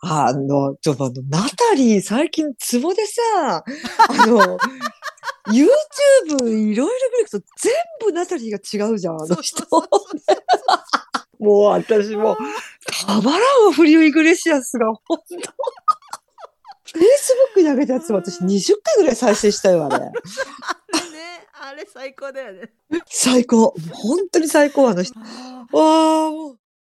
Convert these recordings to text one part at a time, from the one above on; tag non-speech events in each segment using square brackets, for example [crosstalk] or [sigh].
あの、ちょっとあの、ナタリー最近ツボでさ、あの、[laughs] YouTube いろいろ見ると全部ナタリーが違うじゃん、あの人。もう私も、たまらんフリオ・イグレシアスが、本当フェイスブックに上げたやつ私20回ぐらい再生したよ、あれ。ね、あれ最高だよね。最高。本当に最高、あの人。あわあ、もう。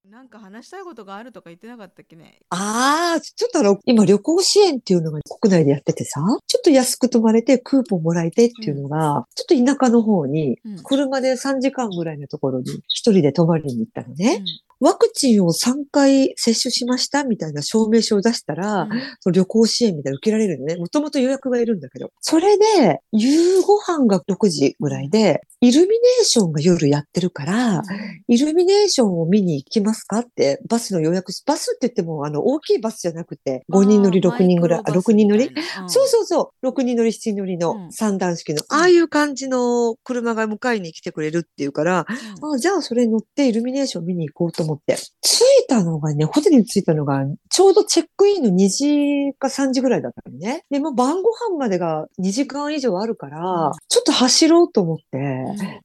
ーなんか話したいことがあるとか言ってなかったっけね？ああ、ちょっとあの、今旅行支援っていうのが国内でやっててさ、ちょっと安く泊まれてクーポンもらえてっていうのが、ちょっと田舎の方に、うん車で3時間ぐらいのところに一人で泊まりに行ったのね。うんワクチンを3回接種しましたみたいな証明書を出したら、その旅行支援みたいなの受けられるのね。もともと予約がいるんだけど。それで、夕ご飯が6時ぐらいで、イルミネーションが夜やってるから、イルミネーションを見に行きますか？って、バスの予約し、バスって言っても、あの、大きいバスじゃなくて、5人乗り、6人ぐらい、あ6人乗り？そうそうそう、6人乗り、7人乗りうん。の三段式の、ああいう感じの車が迎えに来てくれるっていうから、うん。あじゃあそれ乗ってイルミネーション見に行こうと思って。着いたのがね、ホテルに着いたのが、ちょうどチェックインの2時か3時ぐらいだったのね。で、もう晩ご飯までが2時間以上あるから、うん。ちょっと走ろうと思って、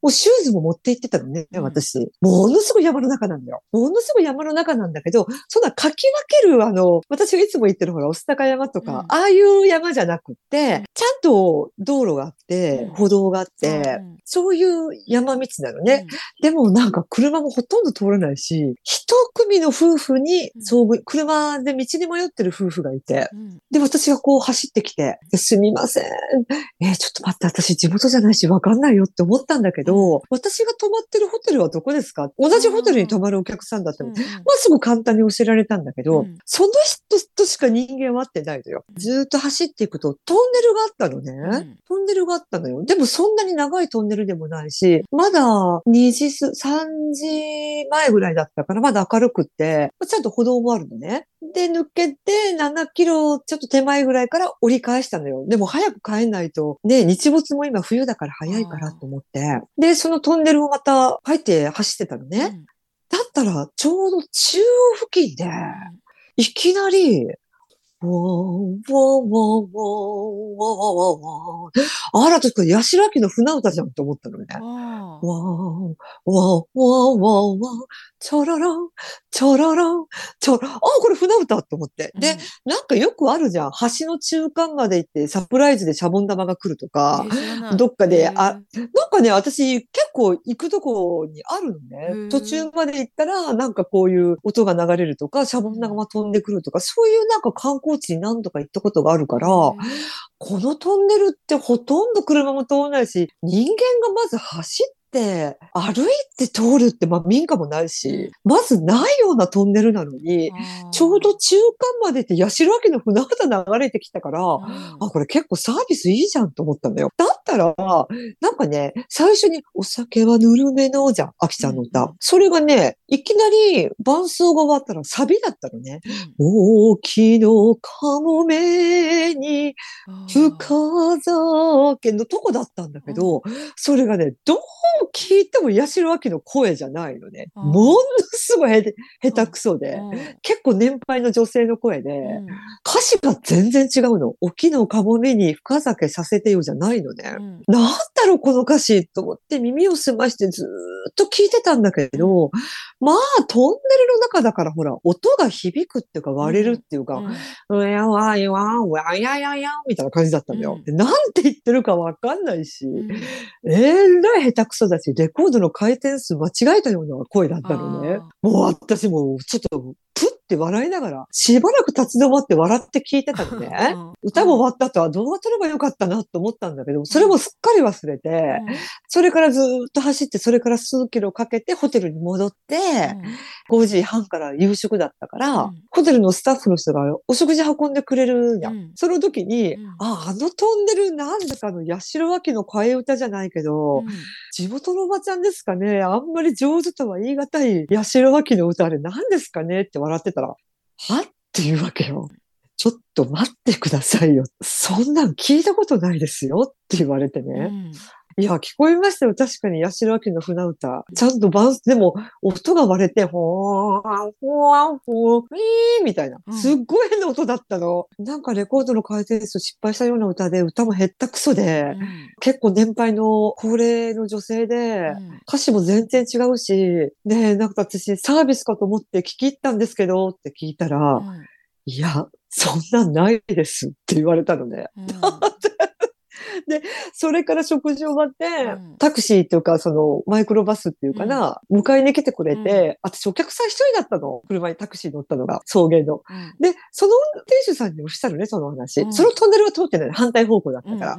もうシューズも持って行ってたのね、うん。私。ものすごい山の中なんだよ。ものすごい山の中なんだけど、そんなかき分ける、あの、私がいつも言ってるほら、御巣鷹山とか、うん。ああいう山じゃなくって、ちゃんと道路があって、うん。歩道があって、うん。そういう山道なのね。でもなんか車もほとんど通らないし、一組の夫婦に遭遇、車で道に迷ってる夫婦がいて、で、私がこう走ってきて、ですみません。えーちょっと待って、私地元じゃないしわかんないよって思ったんだけど、私が泊まってるホテルはどこですか？同じホテルに泊まるお客さんだったの。うんまあ、すぐ簡単に教えられたんだけど、うんその人としか人間は会ってないのよ。ずーっと走っていくと、トンネルがあったのね。うんトンネルがあったのよ。でもそんなに長いトンネルでもないし、まだ2時す、3時前ぐらいだったから、まだ明るくって、ちゃんと歩道もあるのね。で、抜けて7キロちょっと手前ぐらいから折り返したのよ。でも早く帰んないと、ね、日没も今冬だから早いからと思って。で、そのトンネルをまた入って走ってたのね。だったら、ちょうど中央付近で、いきなり、ウォー、ウォー、ウォー、ウォー、ウォー、ウォー、ウォー。あら、とか、ヤシラキの船歌じゃんって思ったのね。あわー、わー、わー、わー、わー、ちょろろん、ちょろろん、ちょろ、あ、これ船歌と思って。ーで、、なんかよくあるじゃん。橋の中間まで行ってサプライズでシャボン玉が来るとか。どっかであなんかね、私結構行くとこにあるのね。途中まで行ったら、なんかこういう音が流れるとか、シャボン玉が飛んでくるとか、そういうなんか観光地に何度か行ったことがあるから、このトンネルってほとんど車も通らないし、人間がまず走って、歩いて通るって、まあ民家もないし、まずないようなトンネルなのに、ちょうど中間までって八代明の船形流れてきたから、あ、これ結構サービスいいじゃんと思ったのよ。だったら、なんかね、最初にお酒はぬるめのじゃん、あきちゃんの歌。それがね、いきなり伴奏が終わったらサビだったのね。大きのかもめに深酒のとこだったんだけど、それがね、どう聞いても八代亜紀の声じゃないのね。うんものすごい下手くそで、結構年配の女性の声で、歌詞が全然違うの。沖のかもめに深酒させてよじゃないのね。なんだろうこの歌詞と思って耳を澄ましてずーっと聞いてたんだけど、まあトンネルの中だからほら、音が響くっていうか割れるっていうか、うやわいわん、わやややみたいな感じだったんだよ。なんて言ってるかわかんないし、えらい下手くそだし、レコードの回転数間違えたような声だったのね。もう私もうちょっと、プって笑いながら、しばらく立ち止まって笑って聞いてたのね。歌も終わった後は動画撮ればよかったなと思ったんだけど、それもすっかり忘れて、それからずーっと走って、それから数キロかけてホテルに戻って、5時半から夕食だったから、うん。ホテルのスタッフの人がお食事運んでくれるじゃん。うん。その時に、うん。あ、あのトンネルなんだかの八代亜紀の替え歌じゃないけど、地元のおばちゃんですかね。あんまり上手とは言い難い八代亜紀の歌あれ何ですかねって笑ってたら、は？っていうわけよ。ちょっと待ってくださいよ。そんなん聞いたことないですよって言われてね。いや、聞こえましたよ。確かに、八代亜紀の船歌。ちゃんと伴、でも、音が割れて、ほーん、ほーん、ほーん、みたいなう。んすっごい変な音だったの。なんかレコードの回転数失敗したような歌で、歌も減ったくそで、結構年配の高齢の女性で、歌詞も全然違うし、で、なんか私サービスかと思って聞き入ったんですけどって聞いたら、いや、そんなんないですって言われたのね。[laughs] [laughs] それから食事終わって、うんタクシーっていうか、その、マイクロバスっていうかな、迎えに来てくれて、私お客さん一人だったの。車にタクシー乗ったのが、送迎の。で、その運転手さんにおっしゃるね、その話。うんそのトンネルは通ってない。反対方向だったから。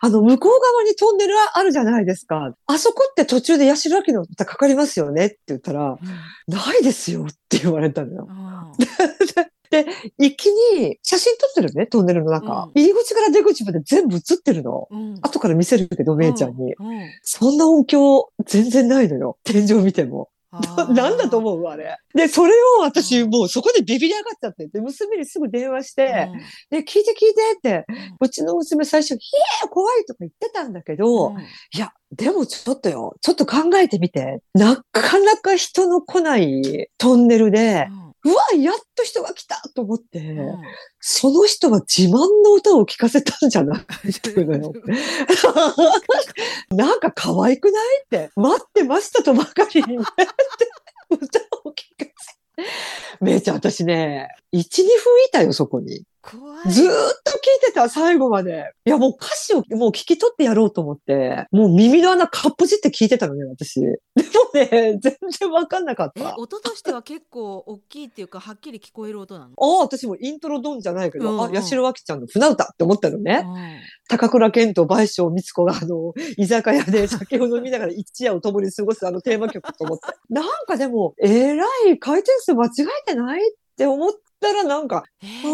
あの、向こう側にトンネルはあるじゃないですか。あそこって途中で八代亜紀の歌かかりますよねって言ったら、ないですよって言われたのよ。[laughs] で、一気に写真撮ってるね、トンネルの中。うん入り口から出口まで全部映ってるの。後から見せるけど、めいちゃんに。そんな音響全然ないのよ。天井見ても。[laughs] なんだと思うあれ。で、それを私もうそこでビビり上がっちゃって、で、娘にすぐ電話して、で、聞いて聞いてって、うちの娘最初、ひえ怖いとか言ってたんだけど、いや、でもちょっとよ、ちょっと考えてみて。なかなか人の来ないトンネルで、うわ、やっと人が来たと思って、その人は自慢の歌を聴かせたんじゃないっていうのよ。[laughs] なんか可愛くないって、待ってましたとばかりに歌を聴かせ。めいちゃん、私ね、1、2分いたよ、そこに。ずーっと聞いてた、最後まで。いや、もう歌詞をもう聞き取ってやろうと思って、もう耳の穴かっぽじって聞いてたのね、私。でもね、全然わかんなかっえた。あ音としては結構大きいっていうかはっきり聞こえる音なの？あ、私もイントロドンじゃないけど、うんうんあ、八代亜紀ちゃんの船歌って思ったのね。高倉健と倍賞美津子があの、居酒屋で酒を飲みながら一夜を共に過ごすあのテーマ曲と思って。[laughs] なんかでも、えらい回転数間違えてないって思ったらなんか、えあ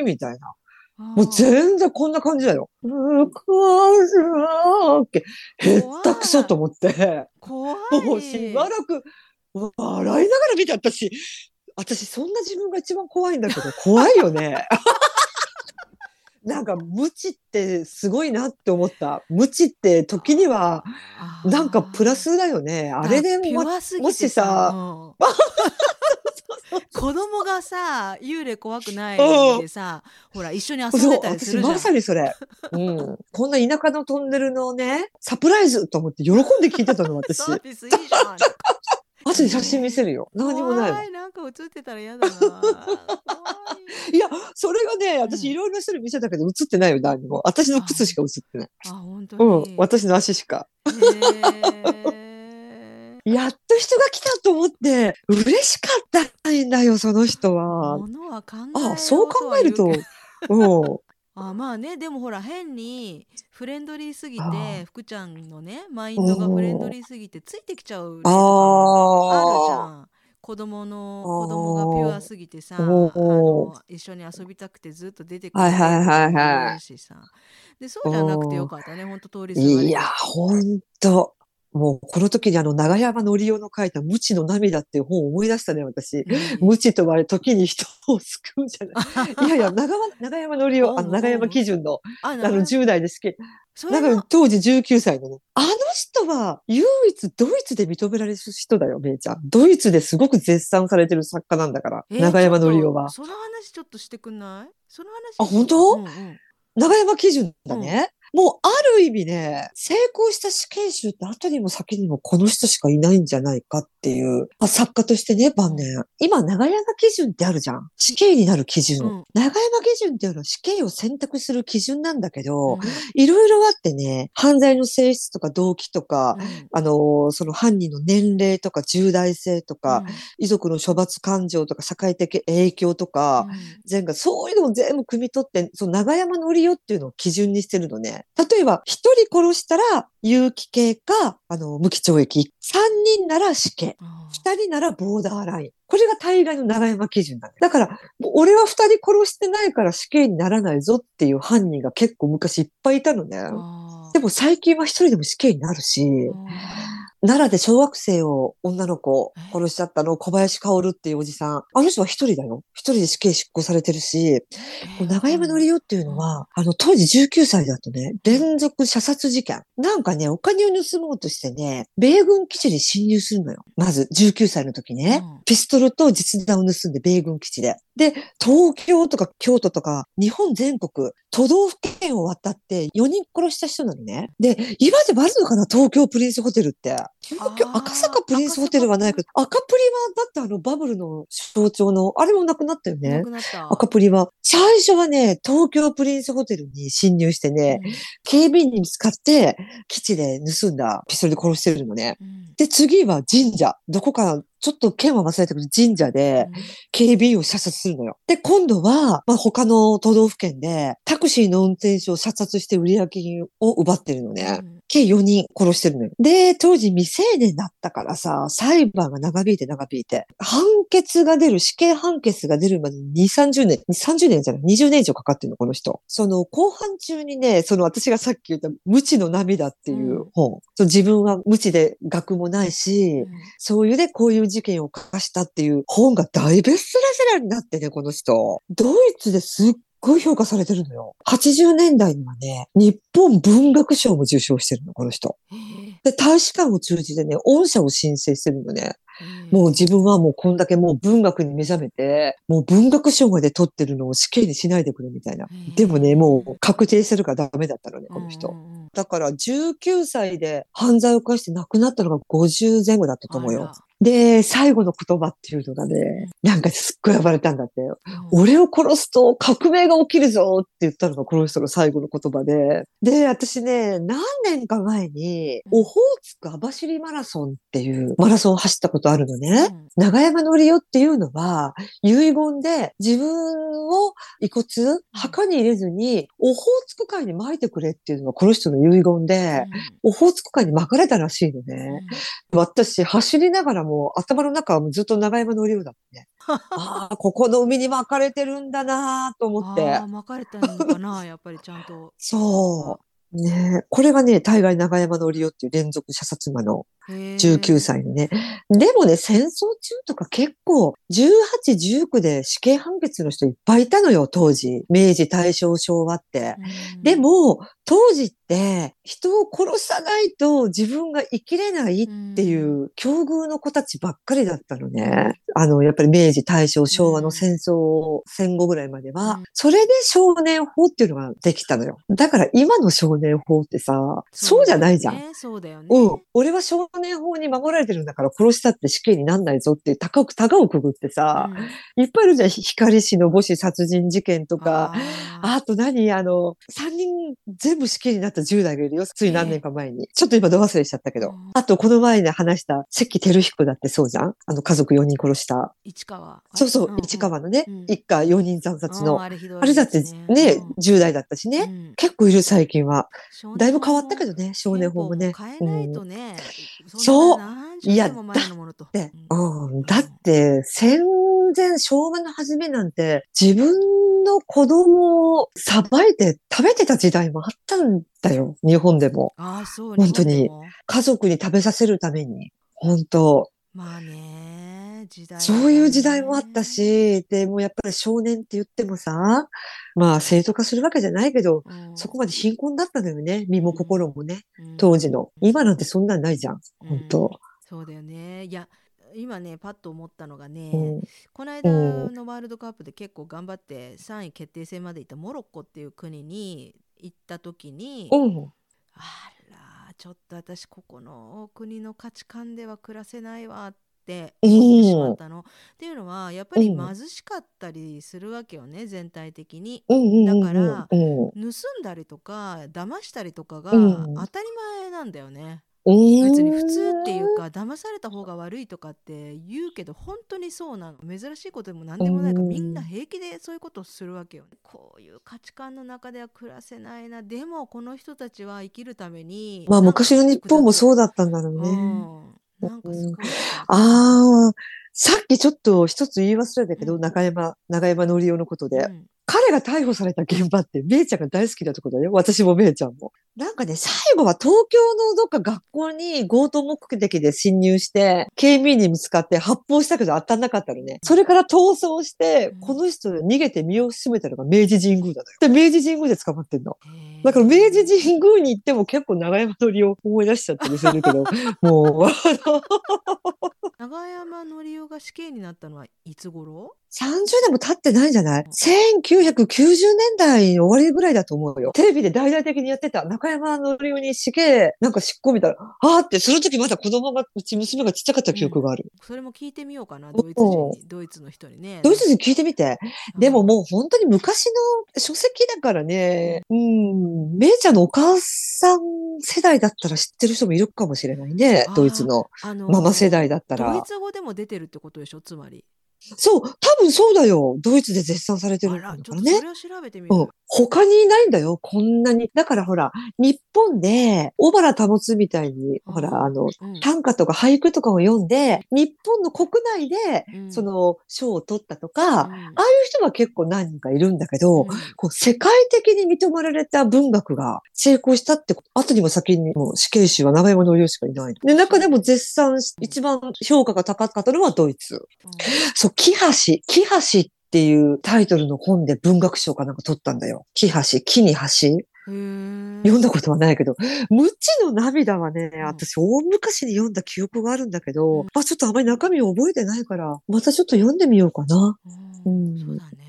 ーみたいな。のもう全然こんな感じだよ。むかずらーって、へったくそと思って。怖いもうしばらく笑いながら見て、私、私そんな自分が一番怖いんだけど、怖いよね。なんか、無知ってすごいなって思った。無知って時には、なんかプラスだよね。あれでピも、もしさうん [laughs] 子供がさ幽霊怖くないでさ、ほら一緒に遊んで、たりす私るじゃんまさにそれ。うん。こんな田舎のトンネルのね、サプライズと思って喜んで聞いてたの、私。サービスいいじゃん後で写真見せるよ。何もないなんか映ってたら嫌だな [laughs] 怖いいや、それがね、うん私いろいろな人に見せたけど映ってないよ、何も。私の靴しか映ってない。あ本当に、うん、私の足しか。やっと人が来たと思って、嬉しかったんだよ、その人は。物は考えよあ、そう考えるとうん。あまあねでもほら変にフレンドリーすぎあて福ちゃんのねマインドがフレンドリーすぎてついてきちゃうあるじゃあん子供の子供がピュアすぎてさあの一緒に遊びたくてずっと出てくるはいはいはいはい。例とかもあるしさ。でそうじゃなくてよかったねほんと通りすがりで。いや、ほんと。もう、この時にあの、長山のりおの書いた無知の涙っていう本を思い出したね、私。うん無知とは時に人を救うじゃない。[laughs] いやいや、長山長山のりお、あの、長山基準の、ああの、10代で好き。それのなんか当時19歳のね。あの人は唯一ドイツで認められる人だよ、めいちゃん。ドイツですごく絶賛されてる作家なんだから。えー長山のりおは。その話ちょっとしてくんない？その話あ本当？うんうん長山基準だね。もうある意味ね、成功した死刑囚って後にも先にもこの人しかいないんじゃないかっていう、あ作家としてね、晩年。今、長山基準ってあるじゃん。死刑になる基準。うん長山基準っていうのは死刑を選択する基準なんだけど、うんいろいろあってね、犯罪の性質とか動機とか、うんあのーその犯人の年齢とか重大性とか、遺族の処罰感情とか社会的影響とか、前がそういうのを全部汲み取って、その長山のりおっていうのを基準にしてるのね。例えば、一人殺したら有期刑か、あの、無期懲役。三人なら死刑。うん二人ならボーダーライン。これが大概の長山基準だね。だから、俺は二人殺してないから死刑にならないぞっていう犯人が結構昔いっぱいいたのね。でも最近は一人でも死刑になるし、うん奈良で小学生を女の子を殺しちゃったの小林薫っていうおじさん。あの人は一人だよ。一人で死刑執行されてるし、長山のりおっていうのは、あの、当時19歳だとね、連続射殺事件。なんかね、お金を盗もうとしてね、米軍基地に侵入するのよ。まず、19歳の時ね、うんピストルと実弾を盗んで米軍基地で。で、東京とか京都とか、日本全国、都道府県を渡って4人殺した人なのね。で、今でもあるのかな東京プリンスホテルって。東京、赤坂プリンスホテルはないけど、赤プリはだってあのバブルの象徴の、あれもなくなったよなねく。なった。赤プリは。最初はね、東京プリンスホテルに侵入してね、警備員に見つかって、基地で盗んだピストルで殺してるのね。うんで、次は神社。どこか、ちょっと県は忘れたけど、神社で警備員を射殺するのよ。で、今度は、まあ、他の都道府県で、タクシーの運転手を射殺して売上金を奪ってるのね。うん計4人殺してるのよ。で、当時未成年だったからさ、裁判が長引いて長引いて、判決が出る、死刑判決が出るまでに2、30年、30年じゃない、20年以上かかってるの、この人。その後半中にね、その私がさっき言った無知の涙っていう本。その自分は無知で学もないし、そういうね、こういう事件を犯したっていう本が大ベストセラーになってね、この人。ドイツですっごい評価されてるのよ。80年代にはね、日本文学賞も受賞してるの、この人。で、大使館を通じてね、御社を申請してるのね。もう自分はもうこんだけもう文学に目覚めて、もう文学賞まで取ってるのを死刑にしないでくれみたいな。でもね、もう確定してるからダメだったのね、この人。だから19歳で犯罪を犯して亡くなったのが50前後だったと思うよ。で、最後の言葉っていうのがね、なんかすっごい暴れたんだって。うん俺を殺すと革命が起きるぞって言ったのがこの人の最後の言葉で。で、私ね、何年か前に、オホーツク網走マラソンっていうマラソンを走ったことあるのね。うん長山のりよっていうのは、遺言で自分を遺骨、墓に入れずに、オホーツク海に撒いてくれっていうのがこの人の遺言で、オホーツク海に撒かれたらしいのうんね。私、走りながらもう頭の中はずっと長山のりよだったね。[laughs] ああ、ここの海に巻かれてるんだなと思ってあ。あ巻かれたのかなやっぱりちゃんと。そう。ねえこれがね、大概長山のりよっていう連続射殺魔の19歳のね。でもね、戦争中とか結構、18、19で死刑判決の人いっぱいいたのよ、当時。明治、大正、昭和って。で、も、当時って、人を殺さないと自分が生きれないっていう境遇の子たちばっかりだったのね。あの、やっぱり明治、大正、昭和の戦争、戦後ぐらいまではうん。それで少年法っていうのができたのよ。だから今の少年法ってさ、そうじゃないじゃん。ねそうだよね。うん。俺は少年法に守られてるんだから殺したって死刑になんないぞって高く、高をくぐってさ、いっぱいいるじゃん。光市の母子殺人事件とか。ああと何？あの、3人全部死刑になった10代がいるよ。つい何年か前に。ちょっと今度忘れしちゃったけどうん。あとこの前ね話した関照彦だってそうじゃん？あの家族4人殺した。市川。そうそう、んん市川のね、うん一家4人惨殺の。あれひどいあれだってね、うん10代だったしね。うん結構いる最近は。だいぶ変わったけどね、少年法もね。変えないとね。そう。んな何十年も前のものと。で、うん。うん、だって、戦前、昭和の初めなんて、自分の子供をさばいて食べてた時代もあったんだよ、日本でも。ああ、そう本当に。家族に食べさせるために。本当。まあね、時代、そういう時代もあった、し、で、もうやっぱり少年って言ってもさ、まあ正当化するわけじゃないけど、うん。そこまで貧困だったのよね、身も心もね、うん。当時の。今なんてそんなんないじゃん、うん。本当。そうだよね。いや、今ね、パッと思ったのがね、うん。この間のワールドカップで結構頑張って3位決定戦まで行ったモロッコっていう国に行った時に、うん。あらちょっと私ここの国の価値観では暮らせないわって思ってしまったの。っていうのはやっぱりうん。貧しかったりするわけよね全体的に。うんうんうんうん。だからうん。盗んだりとか騙したりとかがうん。当たり前なんだよね。別別に普通っていうか騙された方が悪いとかって言うけど本当にそうなの。珍しいことでも何でもないからうん。みんな平気でそういうことをするわけよこういう価値観の中では暮らせないな。でもこの人たちは生きるためにまあ昔の日本もそうだだったんだろうね。なんかすごい。ああ、さっきちょっと一つ言い忘れたけど、うん。中山、長山のりおのことで。うん彼が逮捕された現場って、めいちゃんが大好きなところだよ。私もめいちゃんも。なんかね、最後は東京のどっか学校に強盗目的で侵入して、警備員に見つかって発砲したけど当たんなかったのね。それから逃走してうん、この人で逃げて身を潜めたのが明治神宮なのよ。で、明治神宮で捕まってんの。だから明治神宮に行っても結構長山のりを思い出しちゃったりするけど、[laughs] もう、あの長山のりおが死刑になったのはいつ頃？30年も経ってないんじゃない ?1990 年代の終わりぐらいだと思うよ。テレビで大々的にやってた中山のりおに死刑、なんか執行みたいな。あーって、その時まだ子供が、うち娘がちっちゃかった記憶がある。それも聞いてみようかなおドイツ人にドイツの人にねドイツ人聞いてみて。うんでももう本当に昔の書籍だからね、うん、めいちゃんのお母さん世代だったら知ってる人もいるかもしれないね。ドイツのあのママ世代だったらドイ。ツ語でも出てるってことでしょ？つまりそう、多分そうだよ。ドイツで絶賛されてるあのからねそ。れを調べてみる、うん。他にいないんだよ。こんなに。だからほら、日本で、小原保つみたいに、うんほら、あの、うん短歌とか俳句とかを読んで、日本の国内で、うんその、賞を取ったとか、あうんあいう人は結構何人かいるんだけど、うんこう世界的に認められた文学が成功したってこと、後にも先にも死刑囚は長山のりおしかいないの。で、中でも絶賛し、一番評価が高かったのはドイツ。そう、木橋、木橋っていうタイトルの本で文学賞かなんか取ったんだよ。木橋、木に橋。読んだことはないけど、無知の涙はね、ん私大昔に読んだ記憶があるんだけど、うんまあちょっとあまり中身を覚えてないから、またちょっと読んでみようかな。ううんんそうだね。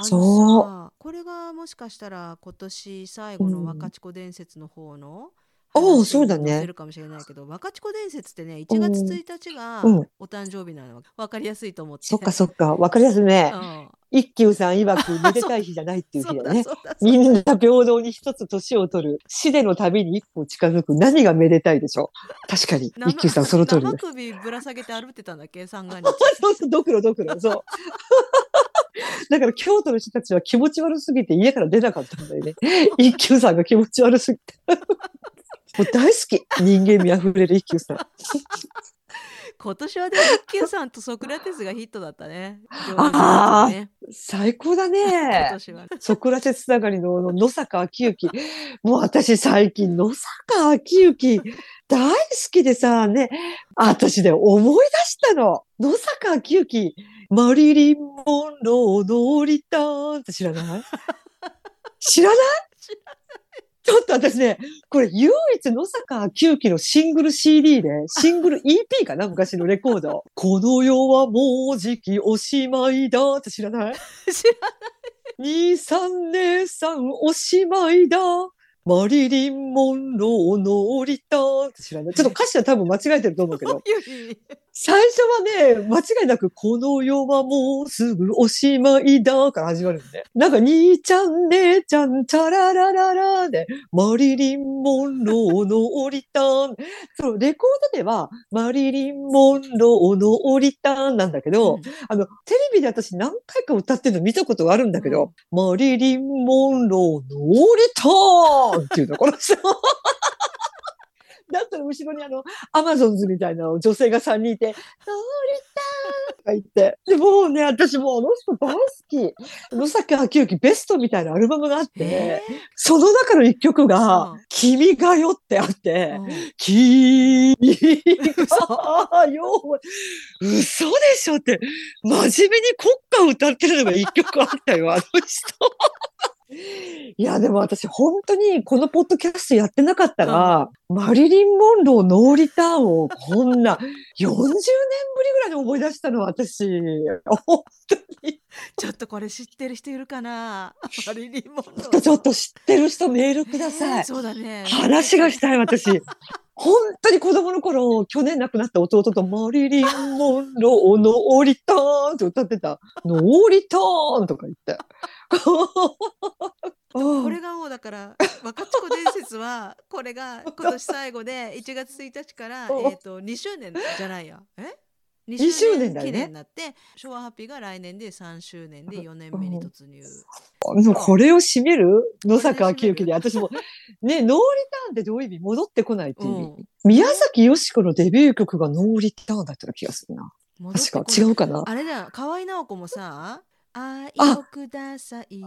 そうさこれがもしかしたら今年最後の若智子伝説の方のああそうだねるかもしれないけど、若智子伝説ってね、1月1日がうんお誕生日なのわかりやすいと思って。そっかそっか、わかりやすいね。うん一休さん曰くめでたい日じゃないっていう日だね。[laughs] みんな平等に一つ年を取る。死での旅に一歩近づく。何がめでたいでしょう。確かに。[laughs] 生一休さんその通りだ生。首ぶら下げて歩ってたんだっけ？三が日。[laughs] そうそう、ドクロドクロ、そう。だから京都の人たちは気持ち悪すぎて家から出なかったんだよね。一休さんが気持ち悪すぎて。もう大好き。人間味あふれる一休さん。今年はでも一休さんとソクラテスがヒットだったね。あーね最高だ今ね。年は。ソクラテスつながりの野坂昭之。もう私最近野坂昭之大好きでさ、ね、私で思い出したの。野坂昭之、マリリン・モンローのリターンって知らない？知らない？知 [laughs] らちょっと私ね、これ唯一野坂昭之のシングル CD で、シングル EP かな昔のレコード。[laughs] この世はもうじきおしまいだって知らない？[laughs] 知ら兄さん姉さんおしまいだ。マリリン・モンローのリターンって知らない？ちょっと歌詞は多分間違えてると思うけど、な [laughs] い。最初はね、間違いなく、この世はもうすぐおしまいだから始まるんで。なんか、兄ちゃん、姉ちゃん、チャララララで、マリリン・モンローのリターン。そう、レコードでは、マリリン・モンローのリターンなんだけど、あの、テレビで私何回か歌ってるの見たことがあるんだけど、マリリン・モンローのリターンっていうの、この人。だったら後ろにあの、アマゾンズみたいな女性が3人いて、ノーリターンとか言って。で、もうね、私もうあの人大好き。野崎昭之ベストみたいなアルバムがあって、えその中の一曲うがん、君がよってあって、ー君がよ、嘘でしょって、真面目に国歌を歌ってるのが一曲あったよ、あの人。いや、でも私本当にこのポッドキャストやってなかったら、マリリン・モンローノーリターンをこんな40年ぶりぐらいに思い出したの私。[laughs] 本 [laughs] ちょっとこれ知ってる人いるかな？マリリン・モンロー当ちょっと知ってる人メールください。そうだね。話がしたい、私。[laughs] 本当に子供の頃、去年亡くなった弟とマリリン・モンローのオリターンって歌ってた。のオリターンとか言って。[laughs] これがもうだから若智子伝説はこれが今年最後で1月1日からうんえっと2周年じゃないやえ？2 2周年だよね。記念になって昭和ハッピーが来年で3周年で4年目に突入。もうこれを締める？野坂昭之で、私も、ね、ノーリターンってどういう意味戻ってこないっていう。意味。うん。宮崎美子のデビュー曲がノーリターンだった気がするな。確か違うかな？あれだよ。河合直子もさ愛をください。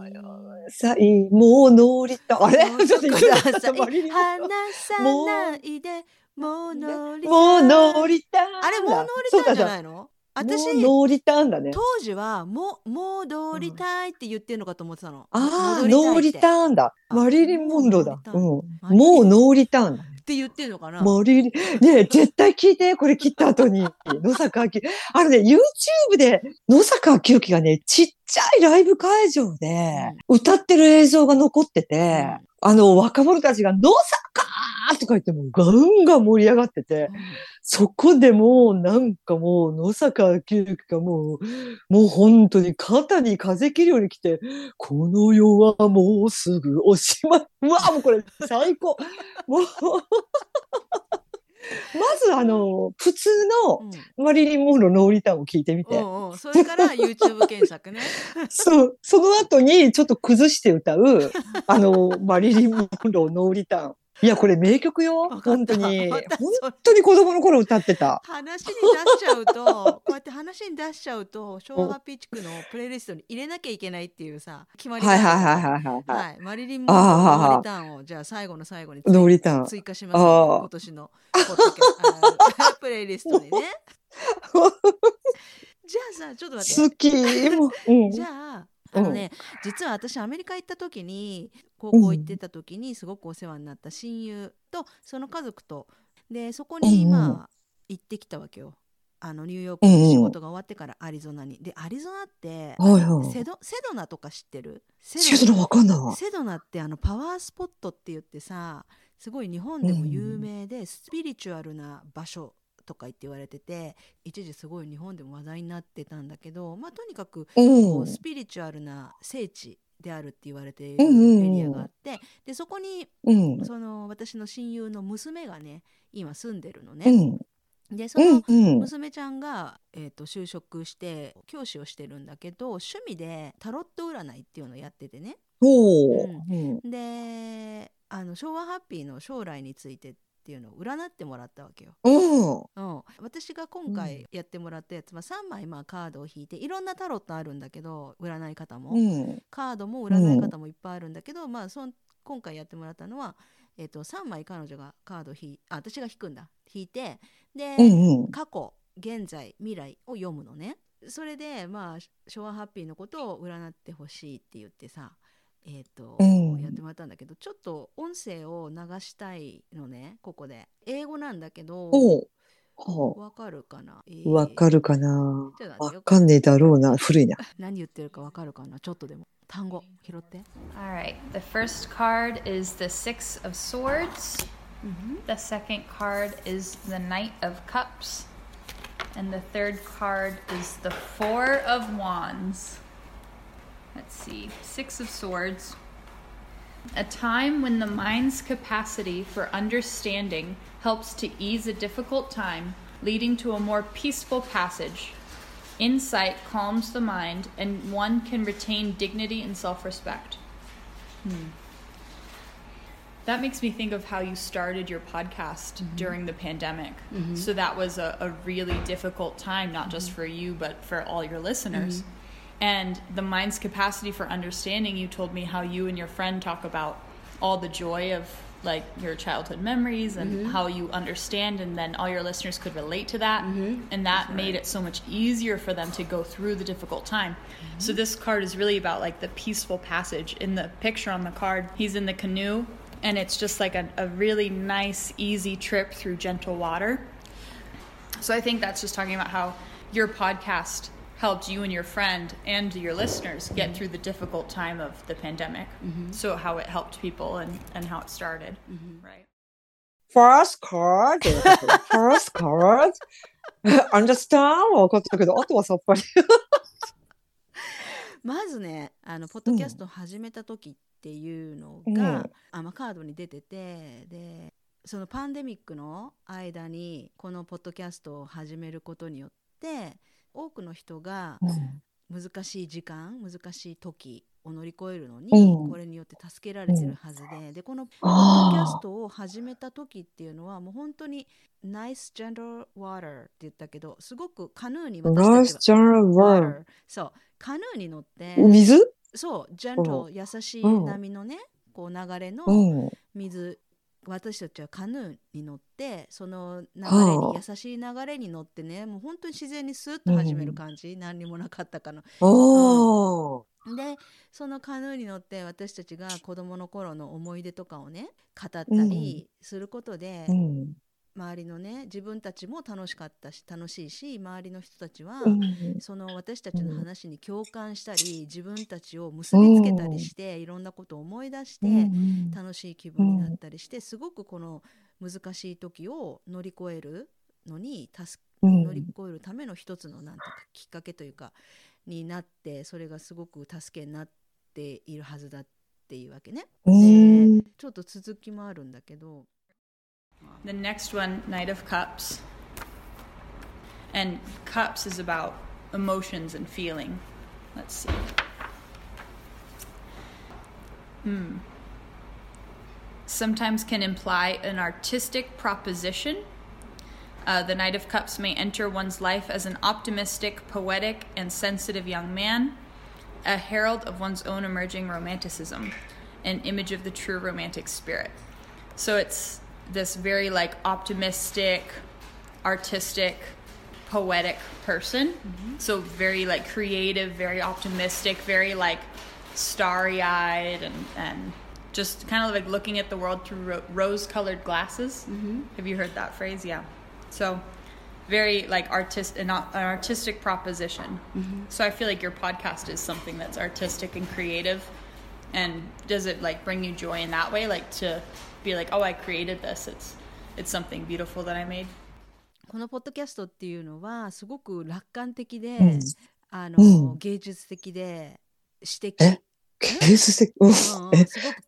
さい、もう乗りた。あれ？もうちょっとくださいマリリ。ン離さないで、もう乗り。もう乗りた。あれ、もう乗りたいんじゃないの？私、もう乗りたんだね。当時はもう、もう乗りたいって言ってるのかと思ってたの。ああ、戻りたいって乗りたんだ。あマリリン・モンローだ。もうん。もう乗りたんだ。って言ってるのかな？マリリン、ねえ絶対聞いて、これ切った後に。[laughs] 野坂昭あのね、YouTube で野坂昭之がね、ちっちゃいライブ会場で歌ってる映像が残ってて、あの、若者たちが野坂とか言ってもガンガン盛り上がってて、そこでもうなんかもう野坂昭之がもう、もう本当に肩に風切るように来て、この世はもうすぐおしまい。うわ、もうこれ最高。もう、[laughs] まずあの、普通うんのマリリン・モンローノーリターンを聞いてみて。うんうん、それから YouTube 検索ね。そう、その後にちょっと崩して歌う、あの、マリリン・モンローノーリターン。いや、これ名曲よ。本当に。本当に子供の頃歌ってた。話に出しちゃうと、こうやって話に出しちゃうと、昭和ピーチクのプレイリストに入れなきゃいけないっていうさ、決まりはいはいはいはいはい。ははい、マリリン・モンローあーのリターンをじゃあ最後の最後にい、ノーリターン。追加します、あー今年のプレイリストにね。[laughs] じゃあさ、ちょっと待って。好き。じゃあ、あのね、実は私アメリカ行った時に高校行ってた時にすごくお世話になった親友とその家族とでそこにうんうんまあ行ってきたわけよ。あのニューヨークの仕事が終わってからアリゾナに。でアリゾナってはいはい。セドセドナとか知ってる？セ知らないわかんない。セドナってあのパワースポットって言ってさすごい日本でも有名でスピリチュアルな場所とか言って言われてて一時すごい日本でも話題になってたんだけどまあとにかくう。こうんスピリチュアルな聖地であるって言われているうんうんうんエリアがあってでそこにうん。その私の親友の娘がね今住んでるのうね。ん。でそのうん。うん。娘ちゃんが、えー、と就職して教師をしてるんだけど趣味でタロット占いっていうのをやっててね。であの昭和ハッピーの将来についてっていうのを占ってもらったわけよ。うん。うん、私が今回やってもらったやつは3枚まあカードを引いていろんなタロットあるんだけど占い方も、うん。カードも占い方もいっぱいあるんだけど、まあそん今回やってもらったのは、えっと3枚彼女がカードを引いあ私が引くんだ引いてで、うん。うん。過去現在未来を読むのねそれでまあ昭和ハッピーのことを占ってほしいって言ってさえっ、と、うんやってもらったんだけどちょっと音声を流したいのねここで英語なんだけどわかるかな、えあわかるかなわかんねえだろうな。古いな。何言ってるかわかるかなちょっとでも単語拾って、All right. The first card is the Six of Swords. The second card is the Knight of Cups. And the third card is the Four of Wands. Let's see. Six of Swords. A time when the mind's capacity for understanding helps to ease a difficult time, leading to a more peaceful passage. Insight calms the mind, and one can retain dignity and self respect. Hmm. That makes me think of how you started your podcast mm-hmm. during the pandemic. Mm-hmm. So that was a, a really difficult time, not just for you, but for all your listeners. Mm-hmm. And the mind's capacity for understanding, you told me how you and your friend talk about all the joy of like your childhood memories and mm-hmm. how you understand and then all your listeners could relate to that. Mm-hmm. And that made it so much easier for them to go through the difficult time. Mm-hmm. So this card is really about like the peaceful passage. In the picture on the card he's in the canoe and it's just like a, a really nice easy trip through gentle water. So i think that's just talking about how your podcast helped you and your friend and your listeners get through the difficult time of the pandemic so how it helped people and, and how it started right first card first card understand? わかったけど、あとはさっぱり。まずねあのポッドキャスト始めた時っていうのが、うんあまあ、カードに出ててでそのパンデミックの間にこのポッドキャストを始めることによって多くの人が難しい時間難しい時を乗り越えるのに、うん。これによって助けられてるはずで、でこのポッドキャスあトを始めた時っていうのはもう本当に「Nice Gentle Water」って言ったけどすごくカヌーにあ。私たちはそう。カヌーに乗って水？そう。ジェントう優しいうん。波のねこう流れのうん。水私たちはカヌーに乗ってその流れには優しい流れに乗ってねもう本当に自然にスーッと始める感じ、何にもなかったかの。おー。でそのカヌーに乗って私たちが子供の頃の思い出とかをね語ったりすることで、うん。周りのね自分たちも楽しかったし楽しいし周りの人たちは、うん。その私たちの話に共感したり自分たちを結びつけたりしていろんなことを思い出して、うん楽しい気分になったりして、すごくこの難しい時を乗り越えるのに助うん。乗り越えるための一つのなんてきっかけというかになってそれがすごく助けになっているはずだっていうわけね。ちょっと続きもあるんだけど The next one, Knight of Cups. And Cups is about emotions and feeling. Let's see. Hmm. Sometimes can imply an artistic proposition. Uh, the Knight of Cups may enter one's life as an optimistic, poetic, and sensitive young man, a herald of one's own emerging romanticism, an image of the true romantic spirit. So it's this very like optimistic, artistic, poetic person. Mm-hmm. So very like creative, very optimistic, very like starry eyed and, and just kind of like looking at the world through ro- rose colored glasses. Mm-hmm. Have you heard that phrase? Yeah. So very like artist an, an artistic proposition. Mm-hmm. So I feel like your podcast is something that's artistic and creative. And does it like bring you joy in that way? Like to be like, oh, I created this. It's it's something beautiful that I made. このポッドキャストっていうのはすごく楽観的で、うんあのうん芸術的で詩的、え？芸術的？うん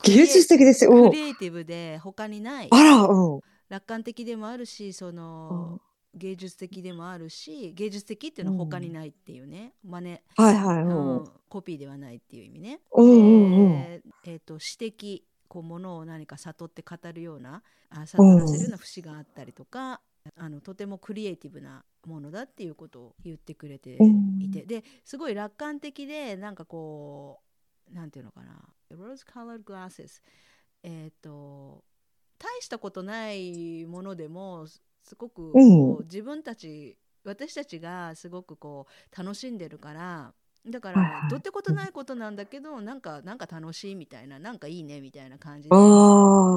芸術的ですよ。うんクリエイティブで他にないあら、うん。楽観的でもあるしその、芸術的でもあるし芸術的っていうのは他にないっていうね、真似、はいはい。ううんん。コピーではないっていう意味ね。うんうんうん。でえー、と詩的こうものを何か悟って語るようなあ悟らせるような節があったりとか、あのとてもクリエイティブなものだっていうことを言ってくれてうん。いて、ですごい楽観的でなんかこうなんていうのかな rose colored glasses? えっ、と大したことないものでもすすごくこう、うん。自分たち私たちがすごくこう楽しんでるからだからどってことないことなんだけどなんかなんか楽しいみたいななんかいいねみたいな感じで。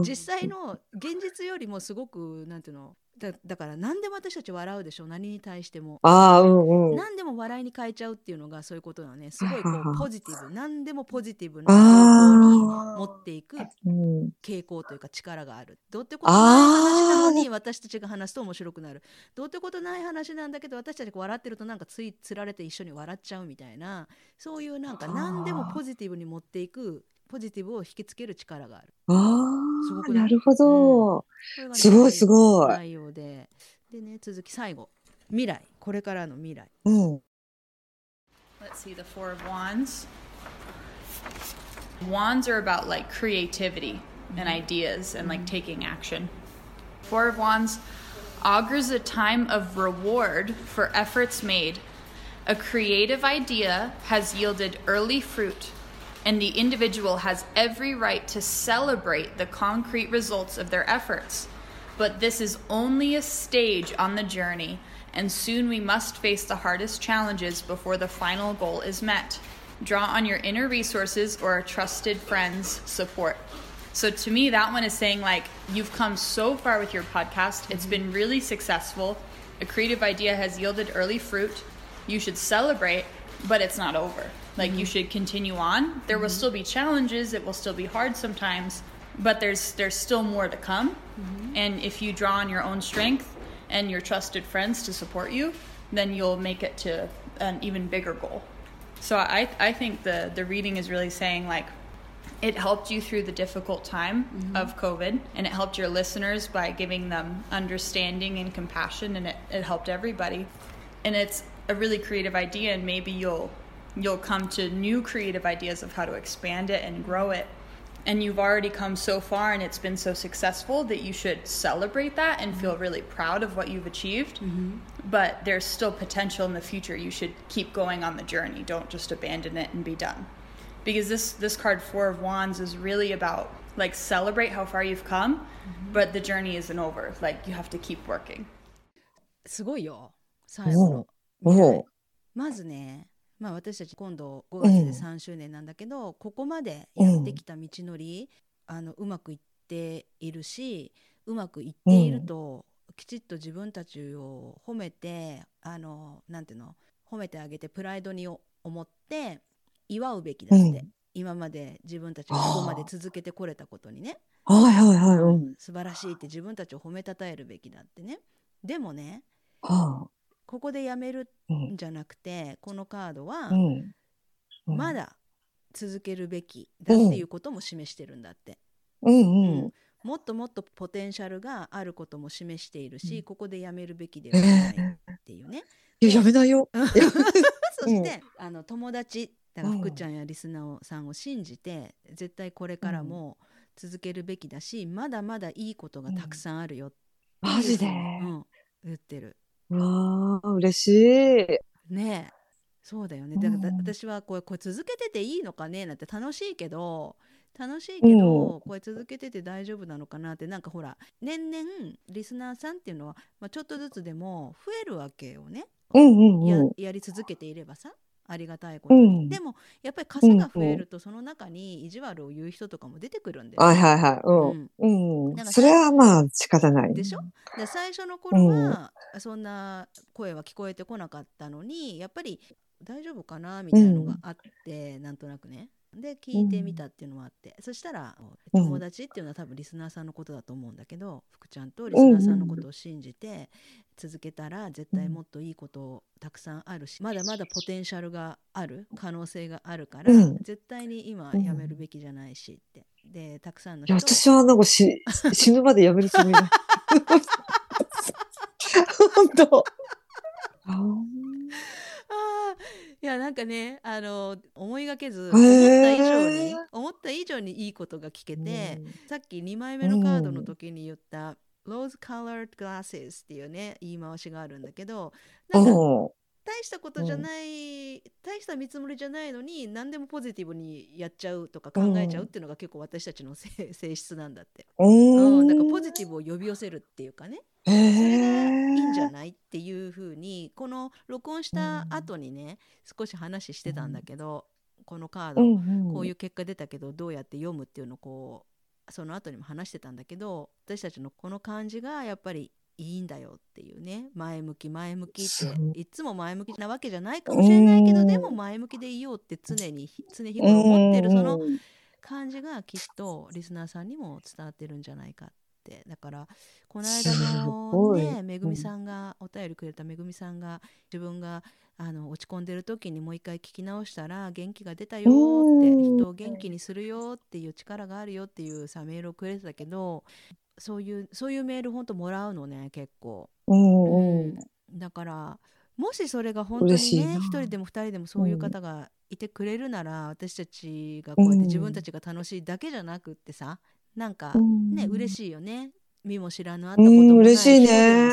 実際の現実よりもすごくなんていうのだだから何でも私たち笑うでしょ何に対しても。ああ、うんうん。何でも笑いに変えちゃうっていうのがそういうことなのねすごいこうポジティブ何でもポジティブな方向に持っていくうん。傾向というか力があるどうってことない話なのに私たちが話すと面白くなるどうってことない話なんだけど私たちが笑ってるとなんかついつられて一緒に笑っちゃうみたいなそういうなんか何でもポジティブに持っていくポジティブを引きつける力があるああ、すごくなるほど。これがねすごいすごい内容ででね続き最後未来これからの未来うん。Let's see the Four of Wands. Wands are about like creativity and ideas and like taking action. Four of Wands augurs a time of reward for efforts made. A creative idea has yielded early fruit, and the individual has every right to celebrate the concrete results of their efforts. But this is only a stage on the journey, and soon we must face the hardest challenges before the final goal is met. Draw on your inner resources or a trusted friend's support. So to me, that one is saying like you've come so far with your podcast. It's mm-hmm. been really successful. A creative idea has yielded early fruit. You should celebrate, but it's not over. Like you mm-hmm. should continue on. There will mm-hmm. still be challenges. It will still be hard sometimes, but there's there's still more to come. Mm-hmm. And if you draw on your own strength and your trusted friends to support you, then you'll make it to an even bigger goal. So I I think the the reading is really saying like it helped you through the difficult time of COVID and it helped your listeners by giving them understanding and compassion and it, it helped everybody. And it's a really creative idea and maybe you'll you'll come to new creative ideas of how to expand it and grow it and you've already come so far and it's been so successful that you should celebrate that and feel really proud of what you've achieved. But there's still potential in the future. You should keep going on the journey. Don't just abandon it and be done. Because this this card 4 of wands is really about like celebrate how far you've come, but the journey isn't over. Like you have to keep working. すごいよ最後のおおまずね まあ私たち今度5月で3周年なんだけど、ここまでやってきた道のり、あのうまくいっているしうまくいっていると、きちっと自分たちを褒めてあのなんていうの褒めてあげてプライドに思って祝うべきだって、うん今まで自分たちがここまで続けてこれたことにねはいはいはい。うん。素晴らしいって自分たちを褒めたたえるべきだってねでもねはあ。ここでやめるうん。んじゃなくてこのカードはうん。うん。ま。だ続けるべきだっていうことも示してるんだって、うん。ううん。ん。もっともっとポテンシャルがあることも示しているし、うん。ここでやめるべきでえはないえっていうね、[laughs] いや、やめないよ。[laughs] そして、あの友達だから福ちゃんやリスナーさんを信じて、絶対これからも続けるべきだし、まだまだいいことがたくさんあるよマジで？うん、言ってるわあ、嬉しい。ねえそうだよね。だから、うん。私はこれこれ続けてていいのかねなんて楽しいけど楽しいけど、これ続けてて大丈夫なのかなってなんかほら年々リスナーさんっていうのは、まあ、ちょっとずつでも増えるわけよね、うんうんやうん。やり続けていればさありがたいことに、うんでもやっぱり数が増えるとその中に意地悪を言う人とかも出てくるんだよ、はいはいはい。ううん。うなん。それはまあ仕方ない。でしょ？で最初の頃はそんな声は聞こえてこなかったのにやっぱり大丈夫かなみたいなのがあって、なんとなくねで聞いてみたっていうのもあって、そしたらうん友達っていうのは多分リスナーさんのことだと思うんだけど福ちゃんとリスナーさんのことを信じて続けたら絶対もっといいことたくさんあるしまだまだポテンシャルがある可能性があるから、うん絶対に今うんやめるべきじゃないしってでたくさんの人私はなんかし [laughs] 死ぬまでやめるつもりない。[laughs] [laughs] 本当。やなんかねあの思いがけずへ思ったー以上に思った以上にいいことが聞けて、さっき2枚目のカードの時に言った、Rose Colored Glasses っていうね言い回しがあるんだけどなんかお大したことじゃない、大した見積もりじゃないのに何でもポジティブにやっちゃうとか考えちゃうっていうのが結構私たちの性性質なんだって、おうん、ーなんかポジティブを呼び寄せるっていうかね。へそれがいー。いんじゃないっていうふうにこの録音した後にね少し話してたんだけど、このカード、うんうん。こういう結果出たけどどうやって読むっていうのをこうその後にも話してたんだけど私たちのこの感じがやっぱりいいんだよっていうね前向き前向きっていつも前向きなわけじゃないかもしれないけどうん。でも前向きでいようって常に常日頃思ってるそのうん。感じがきっとリスナーさんにも伝わってるんじゃないかって。だからこの間すのねめぐみさんがお便りくれためぐみさんが自分があの落ち込んでる時にもう一回聞き直したら元気が出たよってうん。人を元気にするよっていう力があるよっていうさメールをくれてたけどそういうそういうメールほんともらうのね結構。うんうんだからもしそれが本当にね嬉しいな。一人でも二人でもそういう方がいてくれるなら、私たちがこうやって自分たちが楽しいだけじゃなくってさなんかうん。ね、嬉しいよね。見も知らぬ会ったこともうん、ない嬉しね。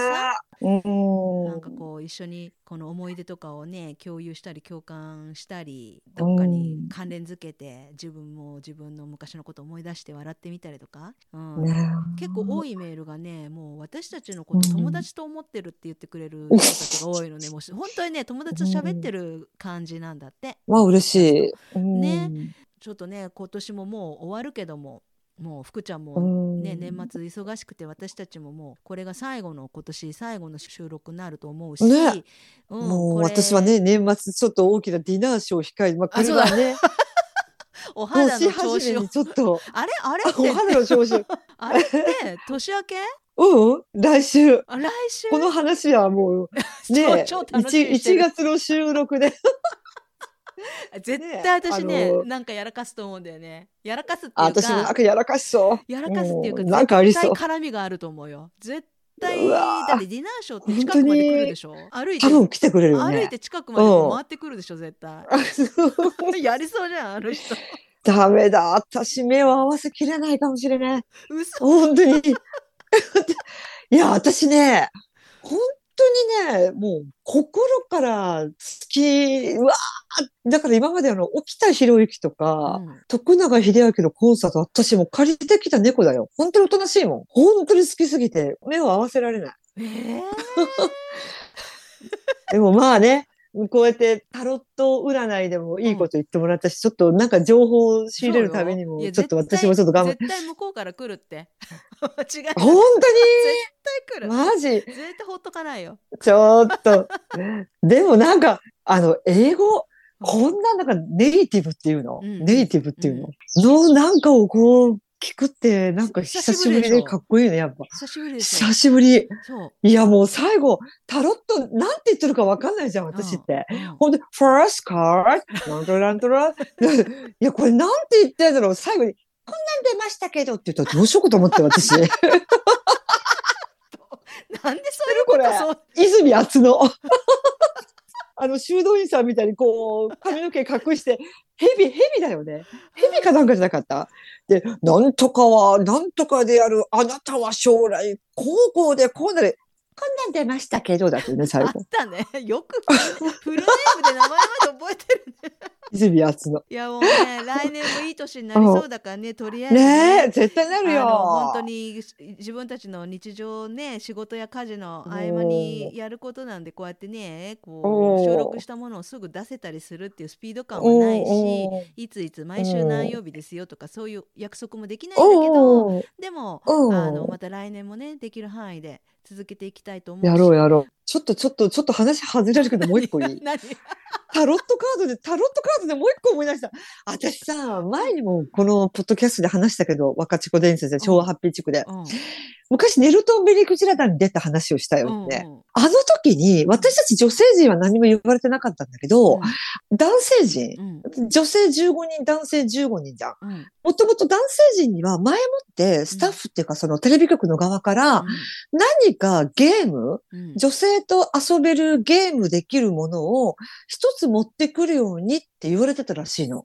なんかこう一緒にこの思い出とかをね共有したり共感したりどっかに関連づけて自分も自分の昔のことを思い出して笑ってみたりとか、うん。ね。結構多いメールがねもう私たちのことうん。友達と思ってるって言ってくれる人たちが多いのね。もう本当にね友達と喋ってる感じなんだって。まあ嬉しい。うん。ねちょっとね今年ももう終わるけどももう福ちゃんもうん。ね、年末忙しくて私たちももうこれが最後の今年最後の収録になると思うし、ね。うんもう私はね、年末ちょっと大きなディナーショーを控え、まあ、これあそうだはね、[laughs] お肌年の調子を。ちょっと、[laughs] あれ？あれって。お肌の調子、[laughs] あれって年明け？うん、来週。あ来週。この話はもう、ね、超超楽しみにして 1, る月の収録で。[laughs] 絶対私ねあのなんかやらかすと思うんだよね。やらかすっていうあ私もなんかかやらかしそう。やらかすっていうかうんなんかありそう。絶対絡みがあると思うよ。絶対だってディナーショーって近くまで来るでしょ？歩いて。多分来てくれるよね。歩いて近くまで回ってくるでしょ絶対。う。[laughs] やりそうじゃんあの人。ダメだ。私目を合わせきれないかもしれない。嘘。本当に。いや、私ね、本当にね、もう心から好き、うわーだから今まであの、沖田博之とか、うん徳永英明のコンサート、私もう借りてきた猫だよ。本当におとなしいもん。本当に好きすぎて、目を合わせられない。えー [laughs] でもまあね、こうやってタロット占いでもいいこと言ってもらったし、ちょっとなんか情報を仕入れるためにも、ちょっと私もちょっと頑張って。絶対向こうから来るって。[laughs] 違う。本絶対来る。当にマジ？絶対ほっとかないよ。ちょっと。でもなんか、あの、英語、こんななんかネイティブっていうの、うんネイティブっていうの、のなんかをこう聞くって、なんか久しぶりでかっこいいね、やっぱ。久しぶりでしょ。久しぶり。いや、もう最後、タロット、なんて言ってるかわかんないじゃん、私って。ほんで、first card, なんとらなんとら。[laughs] いや、これなんて言ってんだろう最後に、こんなん出ましたけどって言ったらどうしようかと思って、私。[laughs] なんでそういうことそう。泉厚の。あの、修道院さんみたいにこう、髪の毛隠して、蛇、蛇だよね。蛇かなんかじゃなかった？で、なんとかは、なんとかである、あなたは将来、高校でこうなる。こんなん出ましたけど、だってね、最あっ後。たね。よくフルネームで名前まで覚えてるね。泉厚の。いやもうね、来年もいい年になりそうだからね、とりあえずね。え、絶対なるよ。本当に自分たちの日常ね仕事や家事の合間にやることなんでこうやってねこう収録したものをすぐ出せたりするっていうスピード感はないしいついつ毎週何曜日ですよとかそういう約束もできないんだけどでもあのまた来年もねできる範囲で続けていきたいと思うしやろうやろう。ちょっとちょっとちょっと話外れるけどもう一個いい？[laughs] 何タロットカードで、タロットカードでもう一個思い出した。私さ、前にもこのポッドキャストで話したけど、若智子伝説で昭和ハッピー地区で。うん昔ネルトン・ベリクジラダに出た話をしたよね。うんあの時に、私たち女性陣は何も言われてなかったんだけど、男性陣、うん。女性15人、男性15人じゃん。うん。もともと男性陣には前もってスタッフっていうかそのテレビ局の側から何かゲーム、うん。女性と遊べるゲームできるものを一つ持ってくるようにって言われてたらしいの。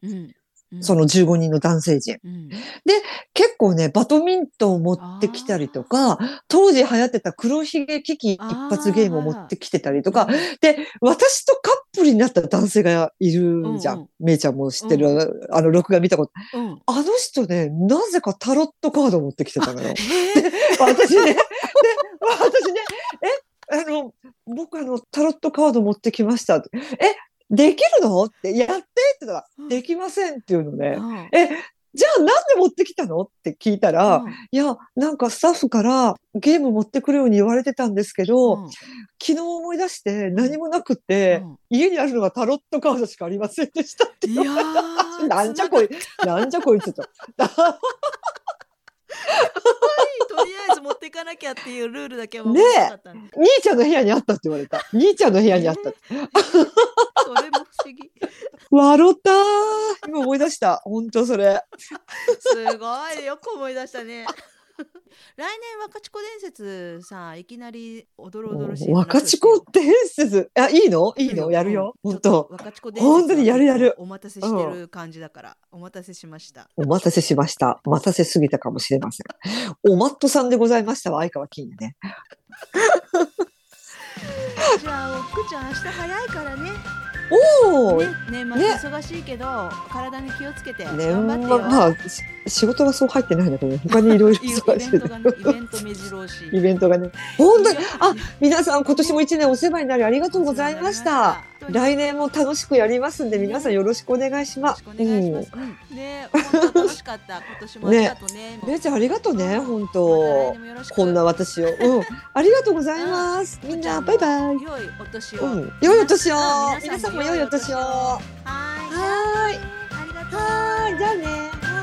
うんうんその15人の男性陣。うん結構ね、バドミントンを持ってきたりとか、当時流行ってた黒ひげ危機一発ゲームを持ってきてたりとか、で、私とカップルになった男性がいるじゃうんん。めいちゃんも知ってる、あの、録画見たこと。うんあの人ね、なぜかタロットカードを持ってきてたのよ。えー私ね、で、私ね、え、あの、僕あの、タロットカード持ってきました。え、できるの？って、やってって言ったら、できませんっていうのね。うん。え、じゃあなんで持ってきたの？って聞いたら、うん。いや、なんかスタッフからゲーム持ってくるように言われてたんですけど、うん。昨日思い出して何もなくって、うん。家にあるのがタロットカードしかありませんでしたって。いやー [laughs] なんじゃこい、なんじゃこいつと。[laughs] とりあえず持っていかなきゃっていうルールだけは守ねえ兄ちゃんの部屋にあったって言われた。兄ちゃんの部屋にあった。[laughs] それも不思議笑ったー。今思い出した。本当それ。[laughs] すごいよく思い出したね来年若智子伝説さいきなりおどろおどろしい若智子伝説？あ、いいの？いいの？やるよ。うん。本当若智子伝説本当にやるやる。お待たせしてる感じだから、お待たせしました。お待たせしました。お待たせすぎたかもしれません。おマットさんでございました。わ、相川金也ね。[laughs] じゃあおっくちゃん明日早いからね。おお、ね年末忙しいけど、体に気をつけてね、頑張ってよ、ままあ、し仕事がそう入ってないんだけど、他にいろいろイ [laughs] イ忙しいベントがねイベント目白押しイベントがね。本当に、あ、皆さん今年も一年お世話になりありがとうございました。来年も楽しくやりますんで、皆さんよろしくお願いします。うん、ね、楽しかった。今年もありがとうね。めいちゃんありがとうね、本当こんな私を。うん。ありがとうございます。みんな、バイバイ。良いお年を。うん。良いお年をうん。皆さんも良いお年を。はい。はーい。ありがとう。はーい。じゃあね